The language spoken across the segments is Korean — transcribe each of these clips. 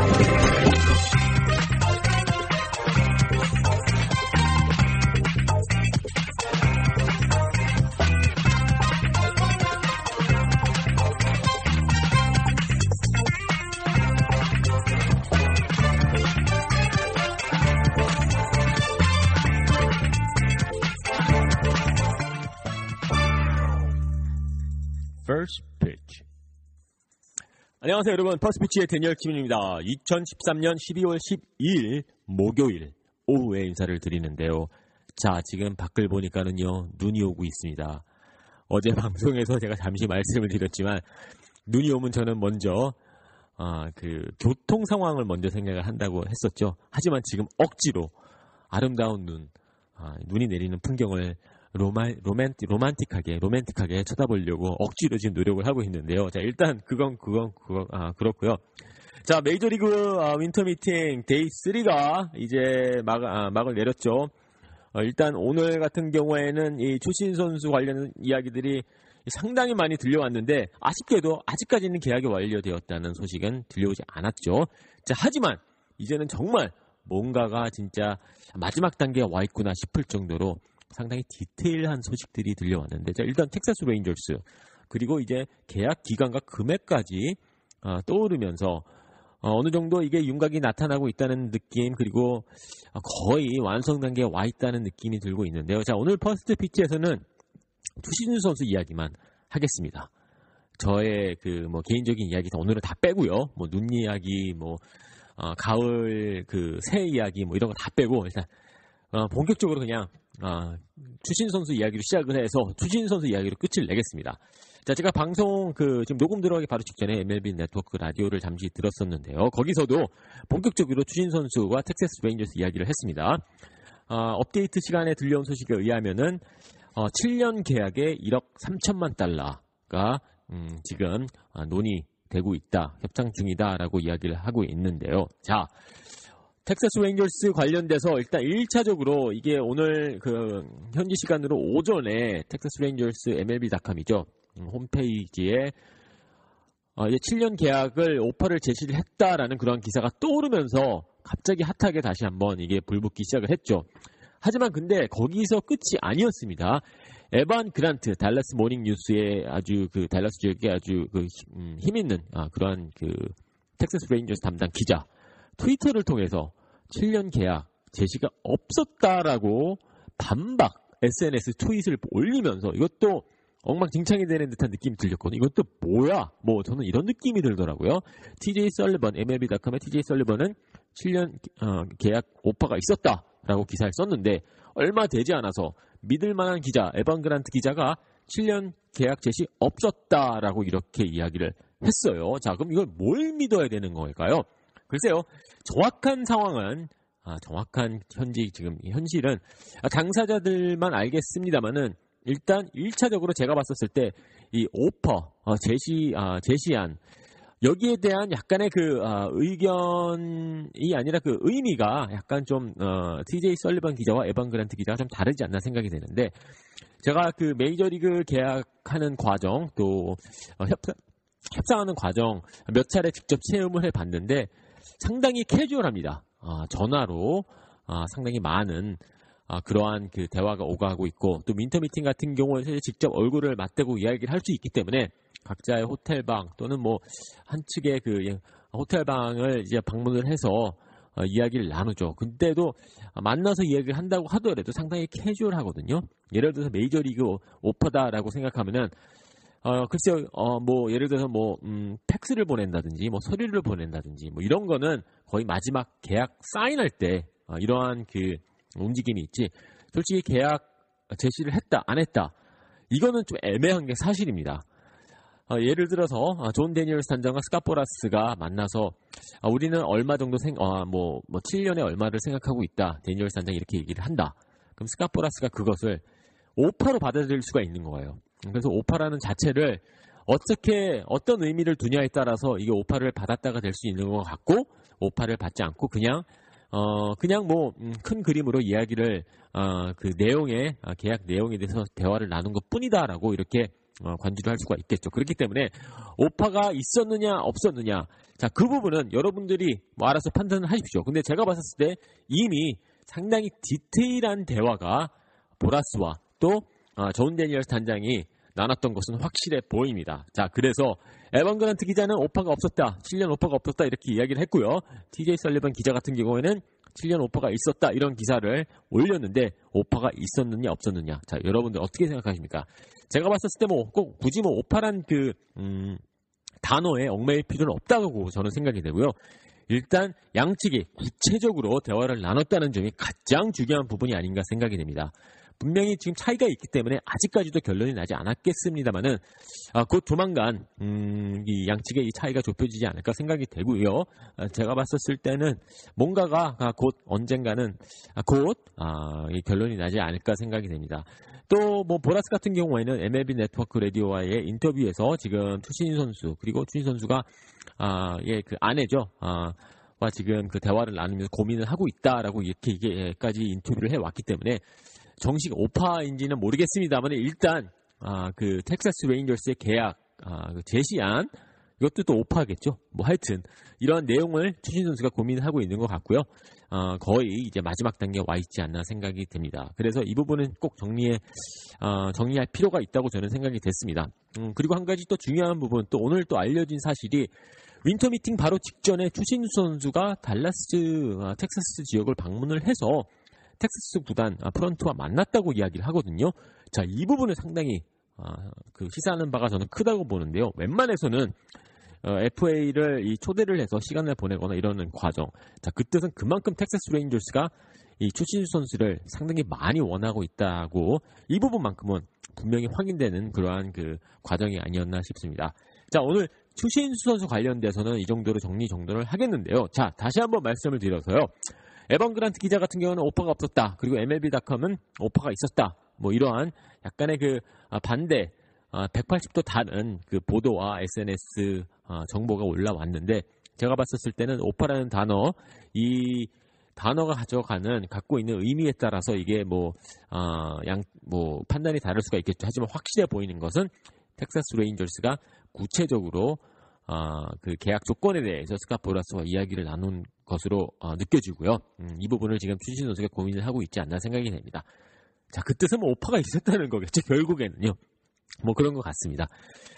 Thank you. 안녕하세요, 여러분. 퍼스트 피치의 대니얼 김입니다. 2013년 12월 12일 목요일 오후에 인사를 드리는데요. 자, 지금 밖을 보니까는요, 눈이 오고 있습니다. 어제 방송에서 제가 잠시 말씀을 드렸지만, 눈이 오면 저는 먼저, 아, 그, 교통 상황을 먼저 생각을 한다고 했었죠. 하지만 지금 억지로 아름다운 눈, 아, 눈이 내리는 풍경을 로마, 로맨티, 로만틱하게, 로맨틱하게 쳐다보려고 억지로 지금 노력을 하고 있는데요. 자, 일단, 그건, 그건, 그건, 아, 그렇고요 자, 메이저리그 아, winter meeting Day 3가 이제 막, 아, 막을 내렸죠. 어, 일단 오늘 같은 경우에는 이 추신수 선수 관련 이야기들이 상당히 많이 들려왔는데 아쉽게도 아직까지는 계약이 완료되었다는 소식은 들려오지 않았죠. 자, 하지만 이제는 정말 뭔가가 진짜 마지막 단계에 와 있구나 싶을 정도로 상당히 디테일한 소식들이 들려왔는데 자, 일단 텍사스 레인저스 그리고 이제 계약 기간과 금액까지 어, 떠오르면서 어느 정도 이게 윤곽이 나타나고 있다는 느낌 그리고 거의 완성 단계에 와 있다는 느낌이 들고 있는데요. 자 오늘 퍼스트 피치에서는 추신수 선수 이야기만 하겠습니다. 저의 그 뭐 개인적인 이야기 오늘은 다 빼고요. 뭐 눈 이야기, 뭐 어, 가을 그 새 이야기 뭐 이런 거 다 빼고 일단 어, 본격적으로 그냥 어, 추신수 선수 이야기로 시작을 해서 추신수 선수 이야기로 끝을 내겠습니다. 자, 제가 방송 그 지금 녹음 들어가기 바로 직전에 MLB 네트워크 라디오를 잠시 들었었는데요. 거기서도 본격적으로 추신수 선수와 텍사스 레인저스 이야기를 했습니다. 어, 업데이트 시간에 들려온 소식에 의하면은 어, 7년 계약에 1억 3천만 달러가 음, 지금 어, 논의되고 있다, 협상 중이다라고 이야기를 하고 있는데요. 자, 텍사스 레인저스 관련돼서 일단 1차적으로 이게 오늘 그 현지 시간으로 오전에 텍사스 레인저스 MLB.com이죠. 음, 홈페이지에 어, 이제 7년 계약을 오퍼를 제시를 했다라는 그런 기사가 떠오르면서 갑자기 hot하게 다시 한번 이게 불붙기 시작을 했죠. 하지만 근데 거기서 끝이 아니었습니다. 에반 그란트 달라스 모닝 뉴스의 아주 그 달라스 지역의 아주 그 음, 힘 있는 아, 그러한 그 텍사스 레인저스 담당 기자 트위터를 통해서 7년 계약 제시가 없었다라고 반박 SNS 트윗을 올리면서 이것도 엉망진창이 되는 듯한 느낌이 들렸거든요. 이것도 뭐야? 뭐 저는 이런 느낌이 들더라고요. TJ 설리번, MLB.com의 TJ 설리번은 7년 어, 계약 오퍼가 있었다라고 기사를 썼는데 얼마 되지 않아서 믿을 만한 기자 에반 그란트 기자가 7년 계약 제시 없었다라고 이렇게 이야기를 했어요. 자, 그럼 이걸 뭘 믿어야 되는 걸까요? 글쎄요, 정확한 상황은 아, 정확한 현지 지금 현실은 아, 당사자들만 알겠습니다만은 일단 1차적으로 제가 봤었을 때 이 오퍼 어, 제시 아, 제시안 여기에 대한 약간의 그 아, 의견이 아니라 그 의미가 약간 좀 어, TJ 설리번 기자와 에반 그란트 기자가 좀 다르지 않나 생각이 되는데 제가 그 메이저리그 계약하는 과정 또 어, 협상 협상하는 과정 몇 차례 직접 체험을 해봤는데 상당히 캐주얼합니다. 아, 전화로 아, 상당히 많은 아, 그러한 그 대화가 오가고 있고 또 민터 미팅 같은 경우는 직접 얼굴을 맞대고 이야기를 할 수 있기 때문에 각자의 호텔 방 또는 뭐 한 측의 그 호텔 방을 이제 방문을 해서 어, 이야기를 나누죠. 근데도 만나서 이야기를 한다고 하더라도 상당히 캐주얼하거든요. 예를 들어서 메이저리그 오퍼다라고 생각하면은 어, 글쎄요, 어, 뭐, 예를 들어서 뭐, 음, 팩스를 보낸다든지, 뭐, 서류를 보낸다든지, 뭐, 이런 거는 거의 마지막 계약 사인할 때, 어, 이러한 그 움직임이 있지. 솔직히 계약 제시를 했다, 안 했다. 이거는 좀 애매한 게 사실입니다. 어, 예를 들어서 어, 존 데니얼스 단장과 스캇 보라스가 만나서 어, 우리는 얼마 정도 생, 어, 뭐, 뭐 7년에 얼마를 생각하고 있다. 데니얼스 단장이 이렇게 얘기를 한다. 그럼 스카포라스가 그것을 오파로 받아들일 수가 있는 거예요. 그래서 오파라는 자체를 어떻게 어떤 의미를 두냐에 따라서 이게 오파를 받았다가 될 수 있는 것 같고 오파를 받지 않고 그냥 어 그냥 뭐 큰 그림으로 이야기를 어 그 내용에 어, 계약 내용에 대해서 대화를 나눈 것 뿐이다라고 이렇게 어, 관주를 할 수가 있겠죠. 그렇기 때문에 오퍼가 있었느냐 없었느냐 자 그 부분은 여러분들이 뭐 알아서 판단을 하십시오. 근데 제가 봤었을 때 이미 상당히 디테일한 대화가 보라스와 또 어, 존 데니얼스 단장이 나눴던 것은 확실해 보입니다. 자, 그래서 에반 그란트 기자는 오퍼가 없었다. 7년 오퍼가 없었다. 이렇게 이야기를 했고요. TJ 설리번 기자 같은 경우에는 7년 오퍼가 있었다. 이런 기사를 올렸는데 오퍼가 있었느냐 없었느냐. 자, 여러분들 어떻게 생각하십니까? 제가 봤었을 때 뭐 꼭 굳이 뭐 오파란 그 음, 단어에 얽매일 필요는 없다고 저는 생각이 되고요. 일단 양측이 구체적으로 대화를 나눴다는 점이 가장 중요한 부분이 아닌가 생각이 됩니다. 분명히 지금 차이가 있기 때문에 아직까지도 결론이 나지 않았겠습니다만은 아, 곧 조만간 음, 이 양측의 이 차이가 좁혀지지 않을까 생각이 되고요. 아, 제가 봤었을 때는 뭔가가 아, 곧 언젠가는 아, 곧 아, 이 결론이 나지 않을까 생각이 됩니다. 또 뭐 보라스 같은 경우에는 MLB 네트워크 라디오와의 인터뷰에서 지금 추신수 선수 그리고 추신수 선수가 아, 예, 그 아내죠. 아, 와 지금 그 대화를 나누면서 고민을 하고 있다라고 이렇게 이게까지 인터뷰를 해 왔기 때문에 정식 오퍼인지는 모르겠습니다만 일단 아, 그 텍사스 레인저스의 계약 아, 그 제시안 이것도 또 오퍼겠죠. 뭐 하여튼 이런 내용을 추신수 선수가 고민을 하고 있는 것 같고요. 어, 거의 이제 마지막 단계에 와 있지 않나 생각이 됩니다. 그래서 이 부분은 꼭 정리해 어, 정리할 필요가 있다고 저는 생각이 됐습니다. 음, 그리고 한 가지 또 중요한 부분 또 오늘 또 알려진 사실이 Winter Meeting 바로 직전에 추신수 선수가 달라스 아, 텍사스 지역을 방문을 해서 텍사스 구단 아, 프런트와 만났다고 이야기를 하거든요. 자, 이 부분은 상당히 아, 그 시사하는 바가 저는 크다고 보는데요. 웬만해서는 어, FA를 이 초대를 해서 시간을 보내거나 이러는 과정. 자, 그 뜻은 그만큼 텍사스 레인저스가 이 추신수 선수를 상당히 많이 원하고 있다고 이 부분만큼은 분명히 확인되는 그러한 그 과정이 아니었나 싶습니다. 자, 오늘 추신수 선수 관련돼서는 이 정도로 정리 정돈을 하겠는데요. 자, 다시 한번 말씀을 드려서요. 에반 그란트 기자 같은 경우는 오퍼가 없었다. 그리고 MLB.com은 오퍼가 있었다. 뭐 이러한 약간의 그 아, 반대 180도 아, 다른 그 보도와 SNS 아, 정보가 올라왔는데 제가 봤었을 때는 오퍼라는 단어 이 단어가 가져가는 갖고 있는 의미에 따라서 이게 뭐 판단이 다를 수가 있겠죠. 하지만 확실해 보이는 것은 텍사스 레인저스가 구체적으로 어, 그 계약 조건에 대해서 스캇 보라스와 이야기를 나눈 것으로 어, 느껴지고요. 음, 이 부분을 지금 추신수 선수가 고민을 하고 있지 않나 생각이 됩니다. 자, 그 뜻은 뭐 오파가 있었다는 거겠죠. 결국에는요. 뭐 그런 것 같습니다.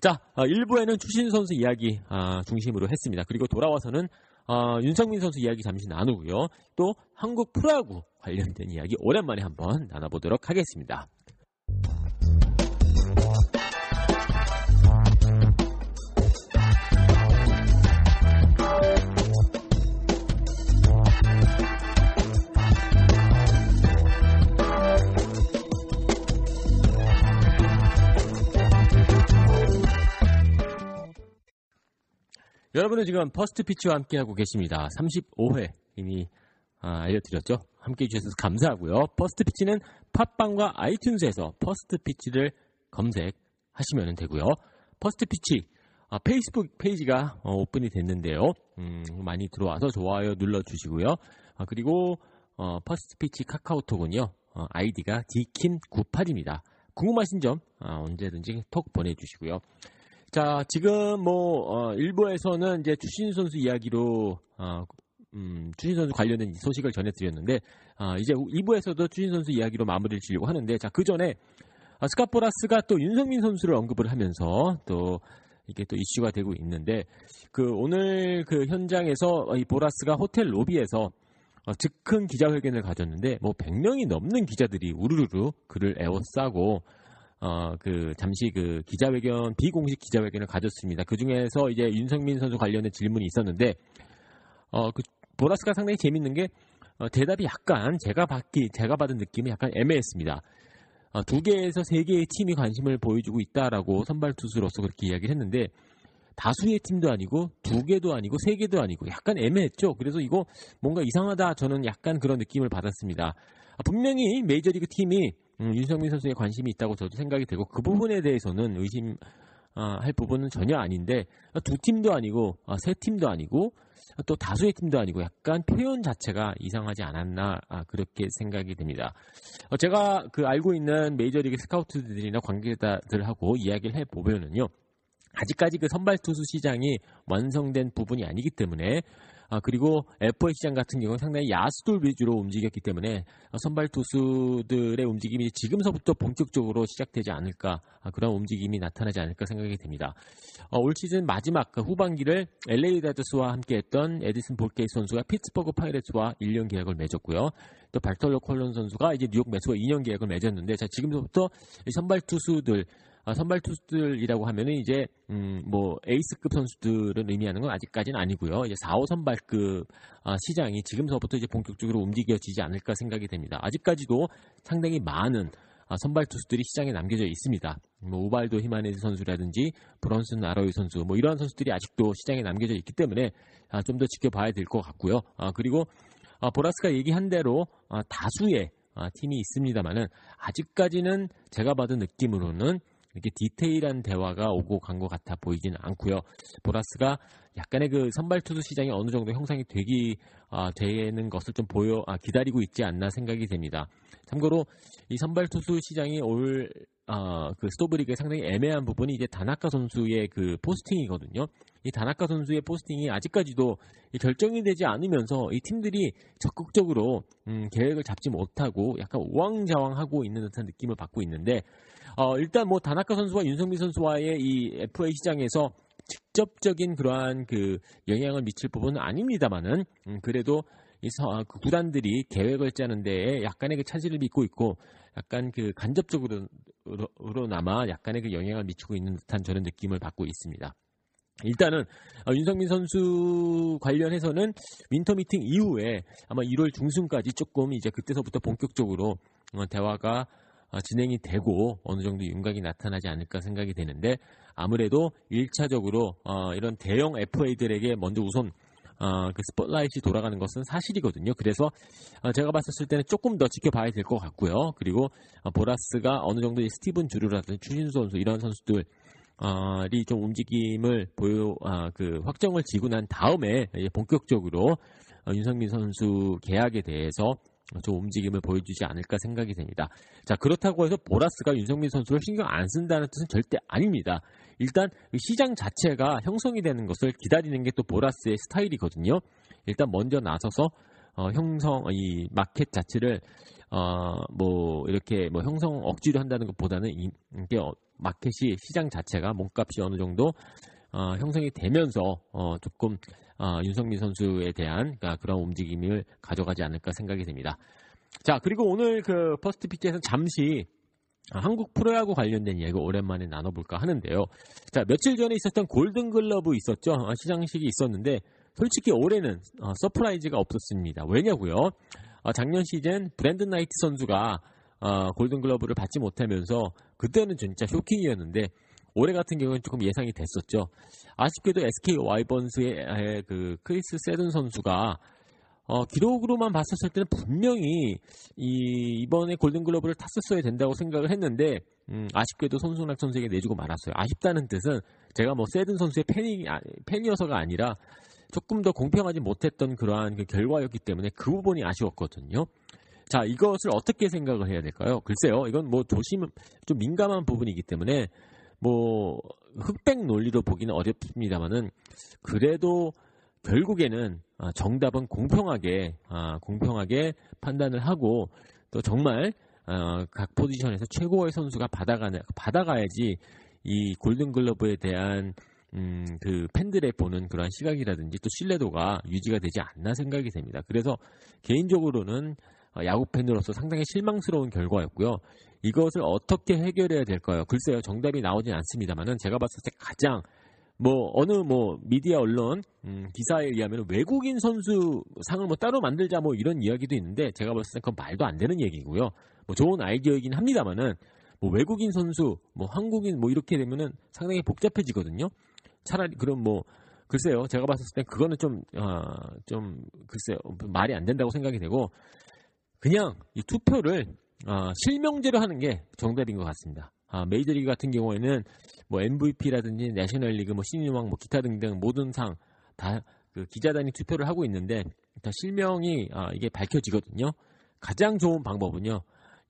자, 어, 1부에는 추신 선수 이야기 어, 중심으로 했습니다. 그리고 돌아와서는 어, 윤성민 선수 이야기 잠시 나누고요. 또 한국 프로야구 관련된 이야기 오랜만에 한번 나눠보도록 하겠습니다. 여러분은 지금 퍼스트 피치와 함께하고 계십니다. 35회 이미 아, 알려드렸죠. 함께해 주셔서 감사하고요. 퍼스트 피치는 팟빵과 아이튠즈에서 퍼스트 피치를 검색하시면 되고요. 퍼스트 피치 아, 페이스북 페이지가 어, 오픈이 됐는데요. 음, 많이 들어와서 좋아요 눌러주시고요. 아, 그리고 어, 퍼스트 피치 카카오톡은요. 어, 아이디가 디킴98입니다. 궁금하신 점 아, 언제든지 톡 보내주시고요. 자, 지금 뭐, 어, 일부에서는 이제 추신 선수 이야기로, 어, 음, 추신 선수 관련된 소식을 전해드렸는데, 아, 이제 2부에서도 추신 선수 이야기로 마무리를 지려고 하는데, 자, 그 전에, 아, 스카포라스가 또 윤성민 선수를 언급을 하면서 또, 이게 또 이슈가 되고 있는데 그 오늘 그 현장에서 이 보라스가 호텔 로비에서 어, 즉흥 기자회견을 가졌는데 뭐 100명이 넘는 기자들이 우르르르 그를 에워싸고 어, 그, 잠시 그 기자회견, 비공식 기자회견을 가졌습니다. 그 중에서 이제 윤성민 선수 관련된 질문이 있었는데, 어, 그, 보라스가 상당히 재밌는 게, 어, 대답이 약간 제가 받기, 제가 받은 느낌이 약간 애매했습니다. 어, 두 개에서 세 개의 팀이 관심을 보여주고 있다라고 선발 투수로서 그렇게 이야기를 했는데, 다수의 팀도 아니고, 두 개도 아니고, 세 개도 아니고, 약간 애매했죠. 그래서 이거 뭔가 이상하다. 저는 약간 그런 느낌을 받았습니다. 아, 분명히 메이저리그 팀이 음, 윤성민 선수에 관심이 있다고 저도 생각이 되고 그 부분에 대해서는 의심 아, 할 부분은 전혀 아닌데 두 팀도 아니고 아, 세 팀도 아니고 또 다수의 팀도 아니고 약간 표현 자체가 이상하지 않았나 아, 그렇게 생각이 됩니다. 어, 제가 그 알고 있는 메이저리그 스카우트들이나 관계자들하고 이야기를 해 보면은요. 아직까지 그 선발 투수 시장이 완성된 부분이 아니기 때문에 아, 그리고 FA 시장 같은 경우는 상당히 야수들 위주로 움직였기 때문에 선발 투수들의 움직임이 지금서부터 본격적으로 시작되지 않을까 아, 그런 움직임이 나타나지 않을까 생각이 됩니다. 어, 올 시즌 마지막 그 후반기를 LA 다저스와 함께했던 에딘슨 볼케스 선수가 피츠버그 파이레츠와 1년 계약을 맺었고요. 또 바톨로 콜론 선수가 이제 뉴욕 메츠와 2년 계약을 맺었는데 자 지금부터 선발 투수들 아, 선발 투수들이라고 하면은 이제 음, 뭐 에이스급 선수들은 의미하는 건 아직까지는 아니고요. 이제 4, 5 선발급 아, 시장이 지금서부터 이제 본격적으로 움직여지지 않을까 생각이 됩니다. 아직까지도 상당히 많은 아, 선발 투수들이 시장에 남겨져 있습니다. 뭐 우발도 히마네즈 선수라든지 브런슨 아로이 선수 뭐 이러한 선수들이 아직도 시장에 남겨져 있기 때문에 아, 좀 더 지켜봐야 될 것 같고요. 아, 그리고 아, 보라스가 얘기한 대로 아, 다수의 아, 팀이 있습니다만은 아직까지는 제가 받은 느낌으로는 이렇게 디테일한 대화가 오고 간 것 같아 보이지는 않고요. 보라스가 약간의 그 선발 투수 시장이 어느 정도 형성이 되기 아, 되는 것을 좀 보여 아, 기다리고 있지 않나 생각이 됩니다. 참고로 이 선발 투수 시장이 올 어, 그 스토브리그의 상당히 애매한 부분이 이제 다나카 선수의 그 포스팅이거든요. 이 다나카 선수의 포스팅이 아직까지도 결정이 되지 않으면서 이 팀들이 적극적으로 음, 계획을 잡지 못하고 약간 우왕좌왕하고 있는 듯한 느낌을 받고 있는데 어, 일단 뭐 다나카 선수와 윤석민 선수와의 이 FA 시장에서 직접적인 그러한 그 영향을 미칠 부분은 아닙니다만은 음, 그래도 이 서, 그 구단들이 계획을 짜는 데에 약간의 그 차질을 빚고 있고 약간 그 간접적으로 나마 약간의 그 영향을 미치고 있는 듯한 저는 느낌을 받고 있습니다. 일단은 어, 윤석민 선수 관련해서는 Winter Meeting 이후에 아마 1월 중순까지 조금 이제 그때서부터 본격적으로 어, 대화가 어, 진행이 되고 어느 정도 윤곽이 나타나지 않을까 생각이 되는데 아무래도 1차적으로 이런 대형 FA들에게 먼저 우선 어, 그 스포트라이트이 돌아가는 것은 사실이거든요. 그래서 어, 제가 봤었을 때는 조금 더 지켜봐야 될 것 같고요. 그리고 어, 보라스가 어느 정도 스티븐 주루라든지 추신수 선수 이런 선수들 이 좀 움직임을 보여 아, 그 확정을 지고 난 다음에 본격적으로 어, 윤성민 선수 계약에 대해서 좀 움직임을 보여주지 않을까 생각이 됩니다. 자 그렇다고 해서 보라스가 윤성민 선수를 신경 안 쓴다는 뜻은 절대 아닙니다. 일단 시장 자체가 형성이 되는 것을 기다리는 게 또 보라스의 스타일이거든요. 일단 먼저 나서서 어, 형성 이 마켓 자체를 어, 뭐 이렇게 뭐 형성 억지로 한다는 것보다는 이, 게 어, 마켓이 시장 자체가 몸값이 어느 정도 어, 형성이 되면서 어, 조금 어, 윤성민 선수에 대한 그러니까 그런 움직임을 가져가지 않을까 생각이 됩니다. 자 그리고 오늘 그 First Pitch에서 잠시 한국 프로야구 관련된 이야기 오랜만에 나눠볼까 하는데요. 자, 며칠 전에 있었던 골든글러브 있었죠. 어, 시상식이 있었는데 솔직히 올해는 어, surprise가 없었습니다. 왜냐고요? 어, 작년 시즌 브랜든 나이트 선수가 어, 골든글러브를 받지 못하면서 그때는 진짜 쇼킹이었는데 올해 같은 경우는 조금 예상이 됐었죠. 아쉽게도 SK 와이번스의 그 크리스 세든 선수가 어, 기록으로만 봤었을 때는 분명히 이, 이번에 골든글러브를 탔었어야 된다고 생각을 했는데 음, 아쉽게도 손승락 선수에게 내주고 말았어요. 아쉽다는 뜻은 제가 뭐 세든 선수의 팬이, 아, 팬이어서가 아니라 조금 더 공평하지 못했던 그러한 그 결과였기 때문에 그 부분이 아쉬웠거든요. 자, 이것을 어떻게 생각을 해야 될까요? 글쎄요, 이건 뭐 조심, 좀 민감한 부분이기 때문에 뭐 흑백 논리로 보기는 어렵습니다만은 그래도 결국에는 아, 정답은 공평하게 아, 공평하게 판단을 하고 또 정말 어, 각 포지션에서 최고의 선수가 받아가는 받아가야지 이 골든글러브에 대한 음, 그 팬들의 보는 그러한 시각이라든지 또 신뢰도가 유지가 되지 않나 생각이 됩니다. 그래서 개인적으로는 어, 야구 팬으로서 상당히 실망스러운 결과였고요. 이것을 어떻게 해결해야 될까요? 글쎄요, 정답이 나오진 않습니다만은 제가 봤을 때 가장 뭐 어느 뭐 미디어 언론 음, 기사에 의하면 외국인 선수 상을 뭐 따로 만들자 뭐 이런 이야기도 있는데 제가 봤을 때 그건 말도 안 되는 얘기고요. 뭐 좋은 아이디어이긴 합니다만은 뭐 외국인 선수 뭐 한국인 뭐 이렇게 되면은 상당히 복잡해지거든요. 차라리 그럼 뭐 글쎄요 제가 봤을 때 그거는 좀좀 어, 좀 글쎄요 말이 안 된다고 생각이 되고 그냥 이 투표를 어, 실명제로 하는 게 정답인 것 같습니다. 아, 메이저리그 같은 경우에는 뭐 MVP라든지 내셔널리그, 뭐 신인왕, 뭐 기타 등등 모든 상 다 그 기자단이 투표를 하고 있는데 다 실명이 아, 이게 밝혀지거든요. 가장 좋은 방법은요,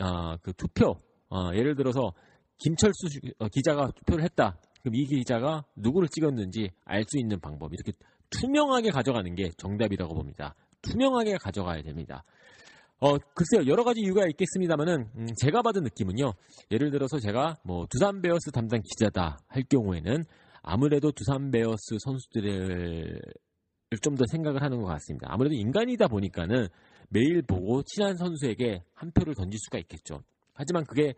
아, 그 투표 어, 예를 들어서 김철수 어, 기자가 투표를 했다. 그럼 이 기자가 누구를 찍었는지 알 수 있는 방법 이렇게 투명하게 가져가는 게 정답이라고 봅니다. 투명하게 가져가야 됩니다. 어, 글쎄요, 여러 가지 이유가 있겠습니다만은, 음, 제가 받은 느낌은요, 예를 들어서 제가 뭐, 두산 베어스 담당 기자다 할 경우에는, 아무래도 두산 베어스 선수들을 좀 더 생각을 하는 것 같습니다. 아무래도 인간이다 보니까는 매일 보고 친한 선수에게 한 표를 던질 수가 있겠죠. 하지만 그게,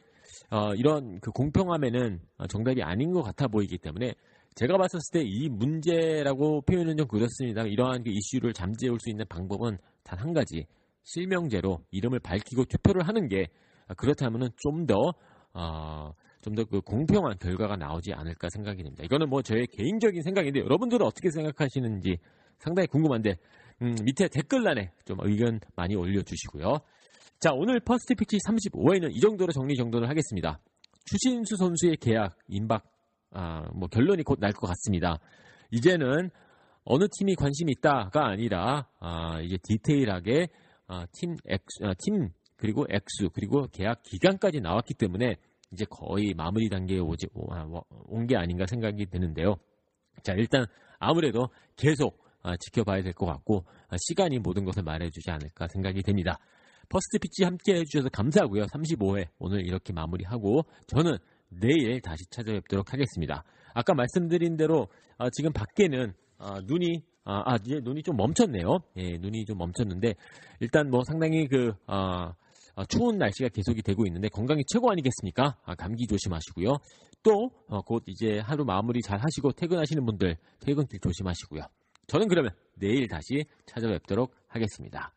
어, 이런 그 공평함에는 정답이 아닌 것 같아 보이기 때문에, 제가 봤을 때 이 문제라고 표현은 좀 그렇습니다. 이러한 그 이슈를 잠재울 수 있는 방법은 단 한 가지. 실명제로 이름을 밝히고 투표를 하는 게 그렇다면은 좀 더 어, 좀더 그 공평한 결과가 나오지 않을까 생각이 됩니다. 이거는 뭐 저의 개인적인 생각인데 여러분들은 어떻게 생각하시는지 상당히 궁금한데 음, 밑에 댓글란에 좀 의견 많이 올려주시고요. 자 오늘 First Pitch 35회는 이 정도로 정리 정돈을 하겠습니다. 추신수 선수의 계약 임박 아, 뭐 결론이 곧 날 것 같습니다. 이제는 어느 팀이 관심이 있다가 아니라 아, 이제 디테일하게 아, 팀 X, 아, 팀 그리고 X 그리고 계약 기간까지 나왔기 때문에 이제 거의 마무리 단계에 오지 온 게 아닌가 생각이 드는데요. 자 일단 아무래도 계속 아, 지켜봐야 될 것 같고 아, 시간이 모든 것을 말해주지 않을까 생각이 됩니다. First Pitch 함께 해주셔서 감사하고요. 35회 오늘 이렇게 마무리하고 저는 내일 다시 찾아뵙도록 하겠습니다. 아까 말씀드린 대로 아, 지금 밖에는 아, 눈이 아, 아, 이제 눈이 좀 멈췄네요. 예, 눈이 좀 멈췄는데 일단 뭐 상당히 그 아, 아, 추운 날씨가 계속이 되고 있는데 건강이 최고 아니겠습니까? 아, 감기 조심하시고요. 또곧 어, 이제 하루 마무리 잘 하시고 퇴근하시는 분들 퇴근길 조심하시고요. 저는 그러면 내일 다시 찾아뵙도록 하겠습니다.